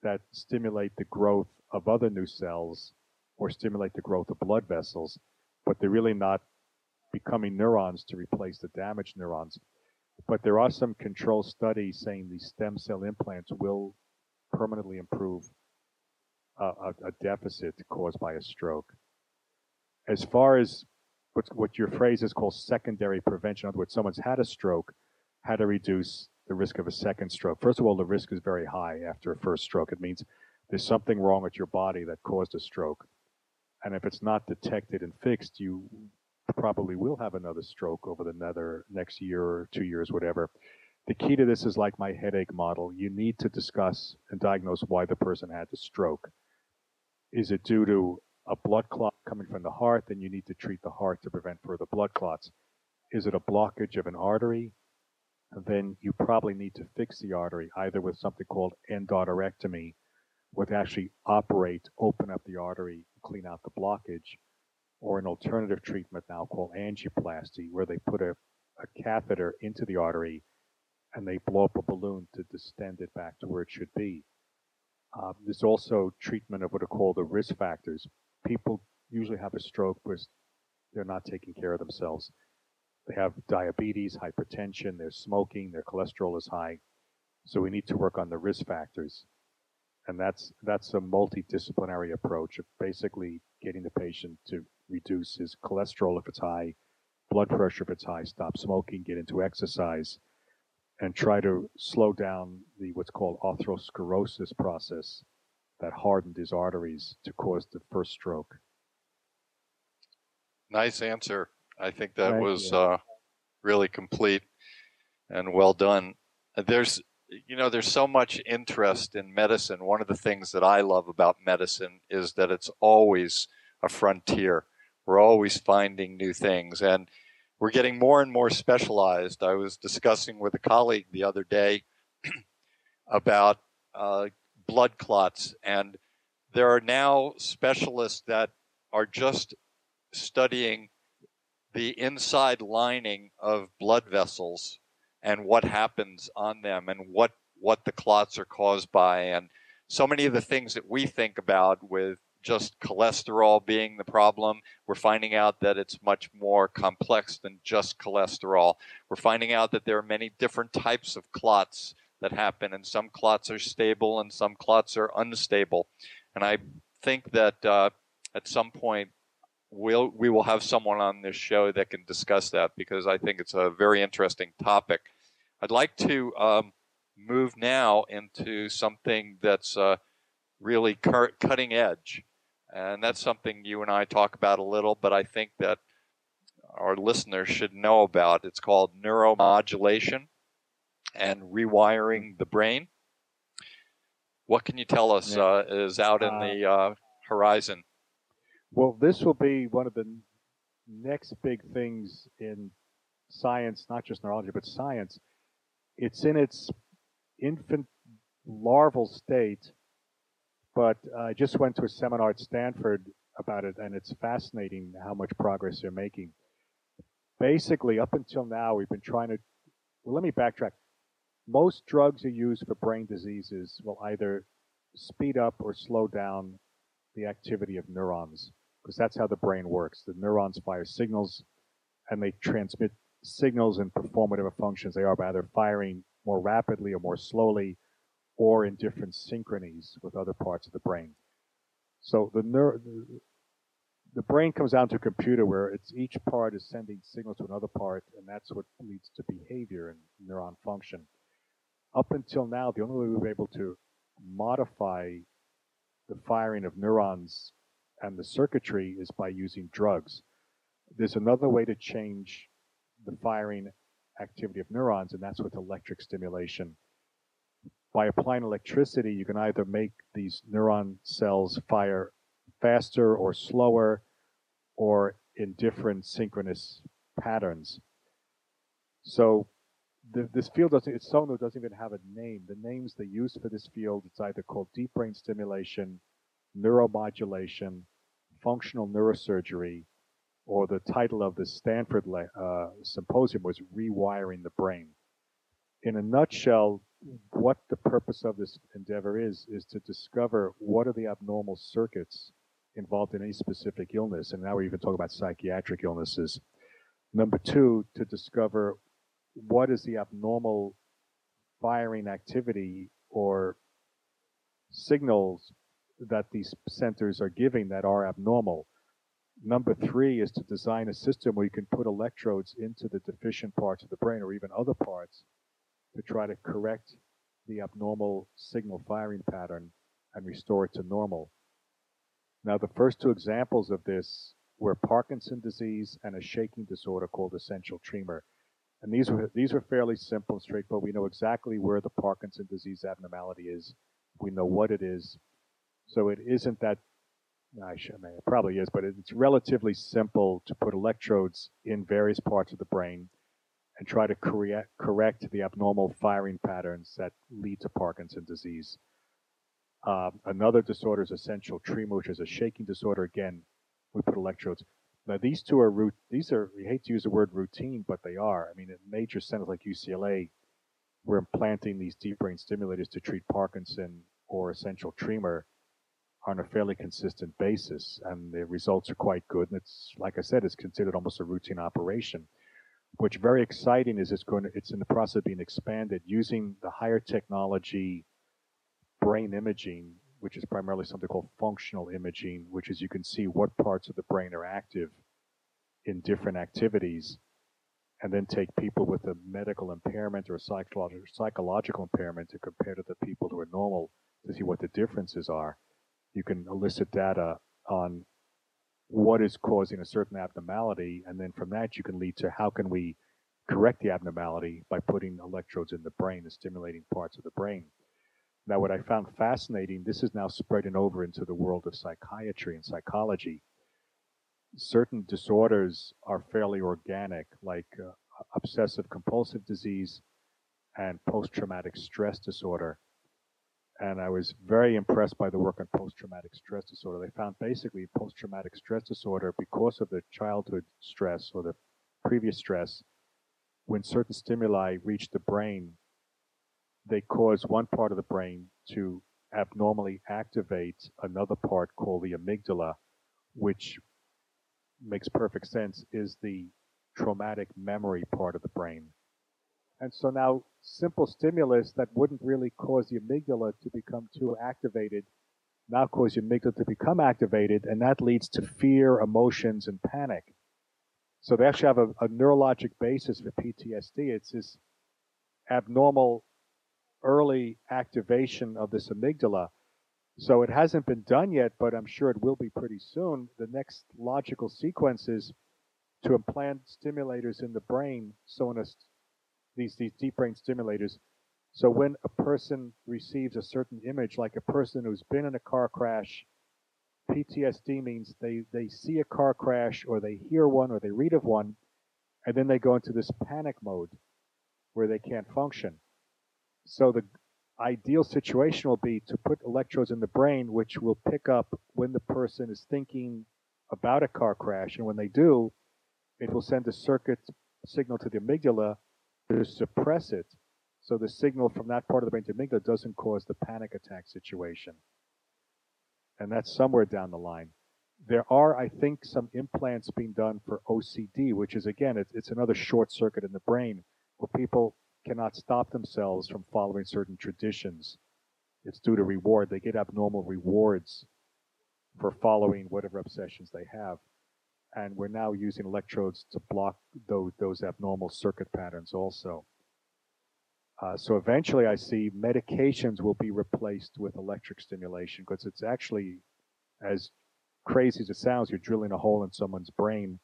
S3: that stimulate the growth of other new cells or stimulate the growth of blood vessels, but they're really not becoming neurons to replace the damaged neurons. But there are some control studies saying these stem cell implants will permanently improve a, a, deficit caused by a stroke. As far as what, what your phrase is called secondary prevention, in other words, someone's had a stroke, how to reduce the risk of a second stroke. First of all, the risk is very high after a first stroke. It means there's something wrong with your body that caused a stroke. And if it's not detected and fixed, you probably will have another stroke over the another next year or two years, whatever. The key to this is like my headache model. You need to discuss and diagnose why the person had the stroke. Is it due to a blood clot coming from the heart? Then you need to treat the heart to prevent further blood clots. Is it a blockage of an artery? Then you probably need to fix the artery either with something called endarterectomy, where they actually operate, open up the artery, clean out the blockage, or an alternative treatment now called angioplasty, where they put a, a catheter into the artery and they blow up a balloon to distend it back to where it should be. Um, there's also treatment of what are called the risk factors. People usually have a stroke because they're not taking care of themselves. They have diabetes, hypertension, they're smoking, their cholesterol is high. So we need to work on the risk factors. And that's that's a multidisciplinary approach of basically getting the patient to reduce his cholesterol if it's high, blood pressure if it's high, stop smoking, get into exercise, and try to slow down the what's called atherosclerosis process that hardened his arteries to cause the first stroke.
S2: Nice answer. I think that Thank was uh, really complete and well done. There's, you know, there's so much interest in medicine. One of the things that I love about medicine is that it's always a frontier. We're always finding new things. And we're getting more and more specialized. I was discussing with a colleague the other day about uh, blood clots, and there are now specialists that are just studying the inside lining of blood vessels and what happens on them and what what the clots are caused by and so many of the things that we think about with just cholesterol being the problem. We're finding out that it's much more complex than just cholesterol. We're finding out that there are many different types of clots that happen, and some clots are stable and some clots are unstable. And I think that uh, at some point we'll we will have someone on this show that can discuss that because I think it's a very interesting topic. I'd like to um, move now into something that's uh, really cutting edge. And that's something you and I talk about a little, but I think that our listeners should know about. It's called neuromodulation and rewiring the brain. What can you tell us yeah. uh, is out in the uh, uh, horizon?
S3: Well, this will be one of the next big things in science, not just neurology, but science. It's in its infant larval state but I just went to a seminar at Stanford about it, and it's fascinating how much progress they're making. Basically, up until now, we've been trying to. Well, let me backtrack. Most drugs are used for brain diseases will either speed up or slow down the activity of neurons, because that's how the brain works. The neurons fire signals, and they transmit signals and perform whatever functions they are by either firing more rapidly or more slowly or in different synchronies with other parts of the brain. So the the brain comes down to a computer where it's each part is sending signals to another part, and that's what leads to behavior and neuron function. Up until now, the only way we've been able to modify the firing of neurons and the circuitry is by using drugs. There's another way to change the firing activity of neurons, and that's with electric stimulation by applying electricity, you can either make these neuron cells fire faster or slower or in different synchronous patterns. So the, this field doesn't, its own doesn't even have a name. The names they use for this field, it's either called deep brain stimulation, neuromodulation, functional neurosurgery, or the title of the Stanford uh, symposium was rewiring the brain. In a nutshell, what the purpose of this endeavor is, is to discover what are the abnormal circuits involved in any specific illness. And now we're even talking about psychiatric illnesses. Number two, to discover what is the abnormal firing activity or signals that these centers are giving that are abnormal. Number three is to design a system where you can put electrodes into the deficient parts of the brain or even other parts to try to correct the abnormal signal firing pattern and restore it to normal. Now, the first two examples of this were Parkinson disease and a shaking disorder called essential tremor. And these were these were fairly simple and straightforward. We know exactly where the Parkinson disease abnormality is. We know what it is. So it isn't that I, should, I mean, it probably is, but it's relatively simple to put electrodes in various parts of the brain and try to correct, correct the abnormal firing patterns that lead to Parkinson's disease. Um, another disorder is essential tremor, which is a shaking disorder. Again, we put electrodes. Now these two are root. These are we hate to use the word routine, but they are. I mean, at major centers like UCLA, we're implanting these deep brain stimulators to treat Parkinson or essential tremor on a fairly consistent basis, and the results are quite good. And it's like I said, it's considered almost a routine operation. What's very exciting is it's going to, it's in the process of being expanded using the higher technology brain imaging, which is primarily something called functional imaging, which is you can see what parts of the brain are active in different activities, and then take people with a medical impairment or psychological psychological impairment to compare to the people who are normal to see what the differences are. You can elicit data on what is causing a certain abnormality, and then from that you can lead to how can we correct the abnormality by putting electrodes in the brain and stimulating parts of the brain. Now, what I found fascinating, this is now spreading over into the world of psychiatry and psychology. Certain disorders are fairly organic, like uh, obsessive compulsive disease and post traumatic stress disorder and I was very impressed by the work on post-traumatic stress disorder. They found basically post-traumatic stress disorder because of the childhood stress or the previous stress, when certain stimuli reach the brain, they cause one part of the brain to abnormally activate another part called the amygdala, which makes perfect sense, is the traumatic memory part of the brain. And so now simple stimulus that wouldn't really cause the amygdala to become too activated now cause the amygdala to become activated, and that leads to fear, emotions, and panic. So they actually have a, a neurologic basis for PTSD. It's this abnormal early activation of this amygdala. So it hasn't been done yet, but I'm sure it will be pretty soon. The next logical sequence is to implant stimulators in the brain. So in a these, these deep brain stimulators. So when a person receives a certain image, like a person who's been in a car crash, PTSD means they, they see a car crash or they hear one or they read of one, and then they go into this panic mode where they can't function. So the ideal situation will be to put electrodes in the brain, which will pick up when the person is thinking about a car crash. And when they do, it will send a circuit signal to the amygdala to suppress it so the signal from that part of the brain to amygdala doesn't cause the panic attack situation. And that's somewhere down the line. There are, I think, some implants being done for OCD, which is again, it's, it's another short circuit in the brain where people cannot stop themselves from following certain traditions. It's due to reward. They get abnormal rewards for following whatever obsessions they have and we're now using electrodes to block those, those abnormal circuit patterns also. Uh, so eventually, I see medications will be replaced with electric stimulation because it's actually, as crazy as it sounds, you're drilling a hole in someone's brain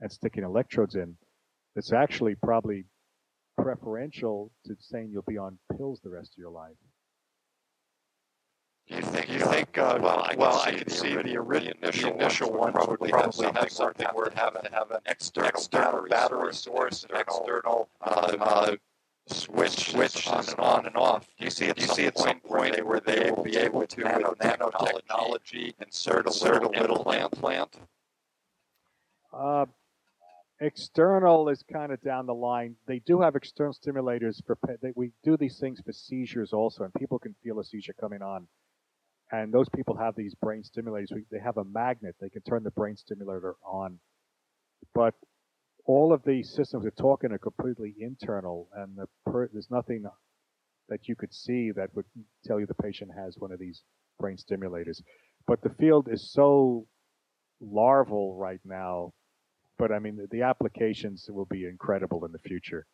S3: and sticking electrodes in. It's actually probably preferential to saying you'll be on pills the rest of your life.
S2: Do you think? Think? Uh, well, I well, can, see, see the, original, initial, initial one probably, probably have something where it have, to have an external, external battery, source, an external uh, uh, switch, switch on and on and off. Do you see at, you see at some point where they will be able to, with nanotechnology, insert a little, little implant?
S3: Uh, external is kind of down the line. They do have external stimulators for. They, we do these things for seizures also, and people can feel a seizure coming on and those people have these brain stimulators. They have a magnet. They can turn the brain stimulator on. But all of these systems we're talking are completely internal, and the per, there's nothing that you could see that would tell you the patient has one of these brain stimulators. But the field is so larval right now. But I mean, the, the applications will be incredible in the future.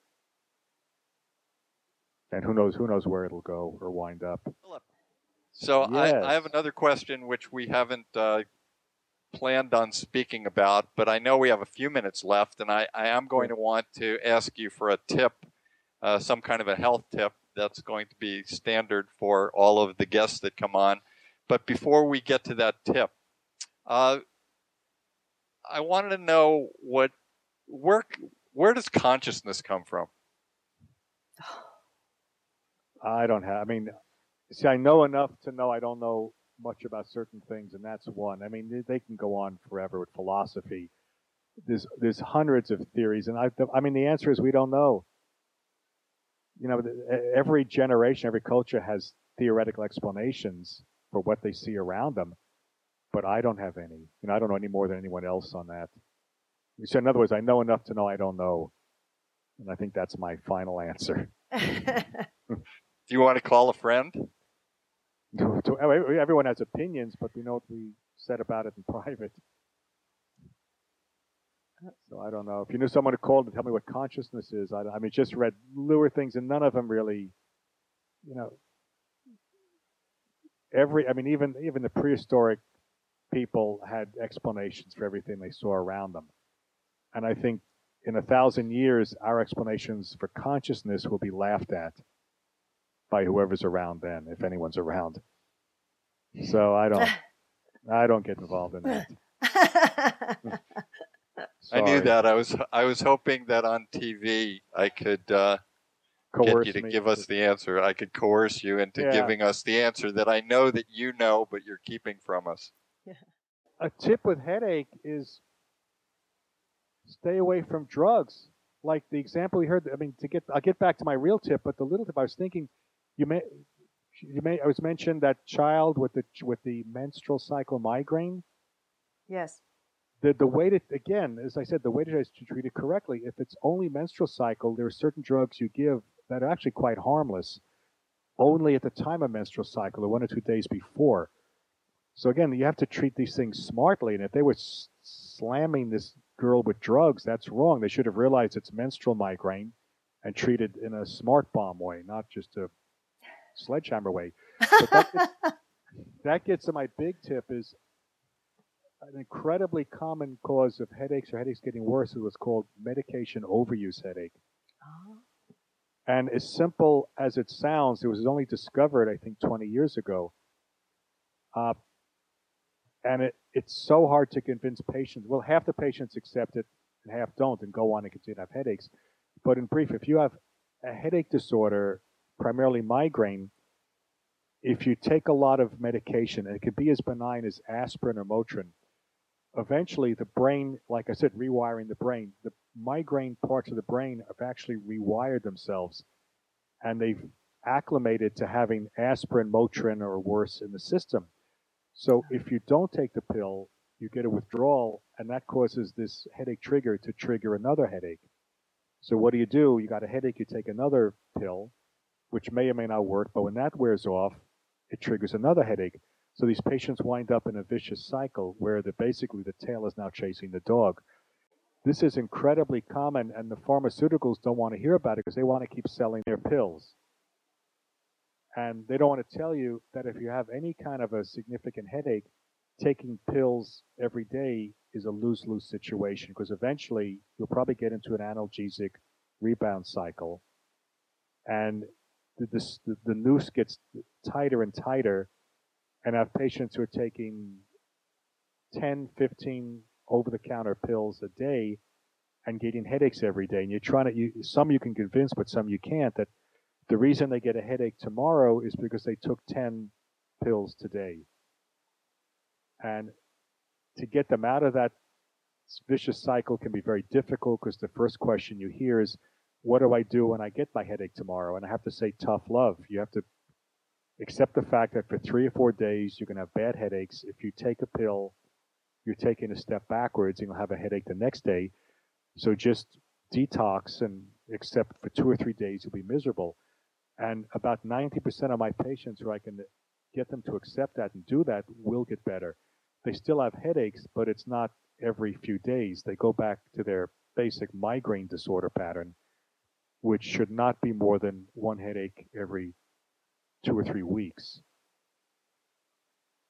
S3: And who knows? Who knows where it'll go or wind up.
S2: Philip, so yes. I, I, have another question which we haven't uh, planned on speaking about, but I know we have a few minutes left, and I, I am going to want to ask you for a tip, uh, some kind of a health tip that's going to be standard for all of the guests that come on. But before we get to that tip, uh, I wanted to know what where where does consciousness come from?
S3: I don't have. I mean, See, I know enough to know I don't know much about certain things, and that's one. I mean, they can go on forever with philosophy. there's there's hundreds of theories, and I I mean the answer is we don't know. You know, every generation, every culture has theoretical explanations for what they see around them, but I don't have any. You know, I don't know any more than anyone else on that. So in other words, I know enough to know I don't know, and I think that's my final answer.
S2: Do you want to call a friend?
S3: Everyone has opinions, but we know what we said about it in private. So I don't know. If you knew someone to call to tell me what consciousness is, I, I mean, just read lure things, and none of them really, you know, every. I mean, even even the prehistoric people had explanations for everything they saw around them, and I think in a thousand years, our explanations for consciousness will be laughed at by whoever's around then, if anyone's around. So I don't, I don't get involved in that.
S2: I knew that. I was I was hoping that on TV I could uh, get you to give us the answer. I could coerce you into yeah. giving us the answer that I know that you know, but you're keeping from us.
S3: Yeah. A tip with headache is stay away from drugs. Like the example you heard. I mean, to get I'll get back to my real tip, but the little tip I was thinking, you may you may I was mentioned that child with the with the menstrual cycle migraine.
S1: Yes
S3: the the way to again, as I said, the way to, to treat it correctly. If it's only menstrual cycle, there are certain drugs you give that are actually quite harmless, only at the time of menstrual cycle or one or two days before. So again, you have to treat these things smartly. And if they were s- slamming this girl with drugs, that's wrong. They should have realized it's menstrual migraine and treated in a smart bomb way, not just a sledgehammer way. But that gets, that gets to my big tip is an incredibly common cause of headaches or headaches getting worse is what's called medication overuse headache. Oh. And as simple as it sounds, it was only discovered, I think, 20 years ago. Uh, and it, it's so hard to convince patients. Well, half the patients accept it and half don't and go on and continue to have headaches. But in brief, if you have a headache disorder, primarily migraine, if you take a lot of medication, and it could be as benign as aspirin or Motrin, eventually the brain, like I said, rewiring the brain, the migraine parts of the brain have actually rewired themselves and they've acclimated to having aspirin, Motrin, or worse in the system. So if you don't take the pill, you get a withdrawal, and that causes this headache trigger to trigger another headache. So what do you do? You got a headache, you take another pill, which may or may not work, but when that wears off, it triggers another headache. So these patients wind up in a vicious cycle where basically the tail is now chasing the dog. This is incredibly common, and the pharmaceuticals don't want to hear about it because they want to keep selling their pills. And they don't want to tell you that if you have any kind of a significant headache, taking pills every day is a lose lose situation because eventually you'll probably get into an analgesic rebound cycle. And the, the, the noose gets tighter and tighter and I have patients who are taking 10, 15 over the counter pills a day and getting headaches every day. And you're trying to, you, some you can convince, but some you can't, that the reason they get a headache tomorrow is because they took 10 pills today. And to get them out of that vicious cycle can be very difficult because the first question you hear is, what do I do when I get my headache tomorrow? And I have to say tough love. You have to accept the fact that for three or four days you're going to have bad headaches. If you take a pill, you're taking a step backwards and you'll have a headache the next day. So just detox and accept for two or three days you'll be miserable. And about 90% of my patients who I can get them to accept that and do that will get better. They still have headaches, but it's not every few days. They go back to their basic migraine disorder pattern, which should not be more than one headache every two or three weeks.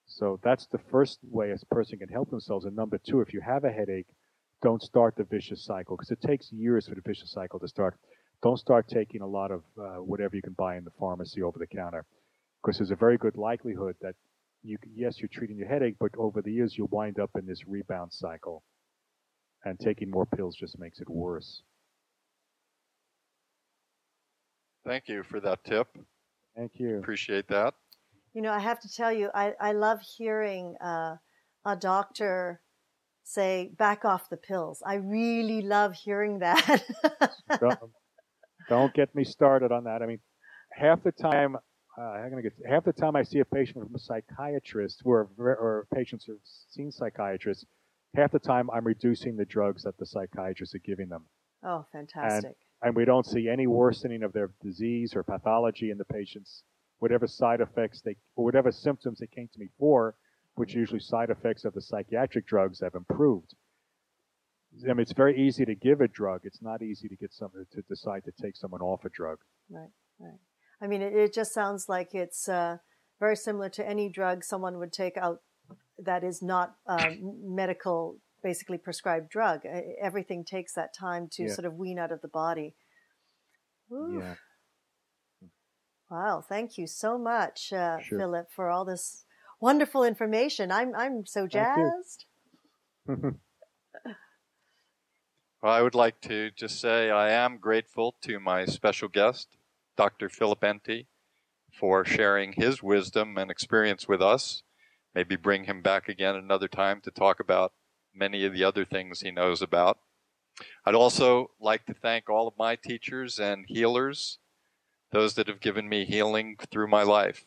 S3: So that's the first way a person can help themselves. And number two, if you have a headache, don't start the vicious cycle because it takes years for the vicious cycle to start. Don't start taking a lot of uh, whatever you can buy in the pharmacy over the counter because there's a very good likelihood that you yes you're treating your headache, but over the years you'll wind up in this rebound cycle, and taking more pills just makes it worse.
S2: Thank you for that tip.
S3: Thank you.
S2: Appreciate that.
S1: You know, I have to tell you, I, I love hearing uh, a doctor say, back off the pills. I really love hearing that.
S3: don't, don't, get me started on that. I mean, half the time, uh, I'm gonna get half the time I see a patient from a psychiatrist or, or patients who've seen psychiatrists. Half the time, I'm reducing the drugs that the psychiatrists are giving them.
S1: Oh, fantastic!
S3: And, and we don't see any worsening of their disease or pathology in the patients. Whatever side effects they, or whatever symptoms they came to me for, which usually side effects of the psychiatric drugs, have improved. I mean, it's very easy to give a drug. It's not easy to get someone to decide to take someone off a drug.
S1: Right, right. I mean, it, it just sounds like it's uh, very similar to any drug someone would take out that is not um, medical, basically prescribed drug. Everything takes that time to yeah. sort of wean out of the body. Ooh. Yeah. Wow, thank you so much, uh, sure. Philip, for all this wonderful information. I'm I'm so jazzed.
S2: well, I would like to just say I am grateful to my special guest, Dr. Philip Enti, for sharing his wisdom and experience with us. Maybe bring him back again another time to talk about many of the other things he knows about. I'd also like to thank all of my teachers and healers, those that have given me healing through my life.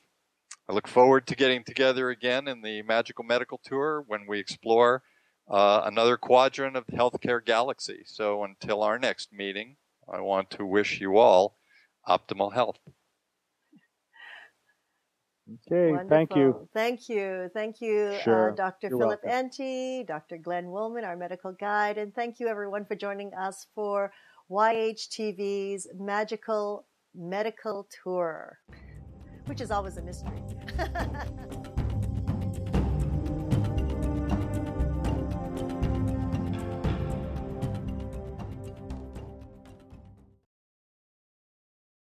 S2: I look forward to getting together again in the Magical Medical Tour when we explore uh, another quadrant of the healthcare galaxy. So until our next meeting, I want to wish you all optimal health.
S3: Okay, Wonderful. thank you.
S1: Thank you. Thank you, uh, sure. uh, Dr. You're Philip Enty, Dr. Glenn Woolman, our medical guide, and thank you everyone for joining us for YHTV's Magical Medical Tour which is always a mystery.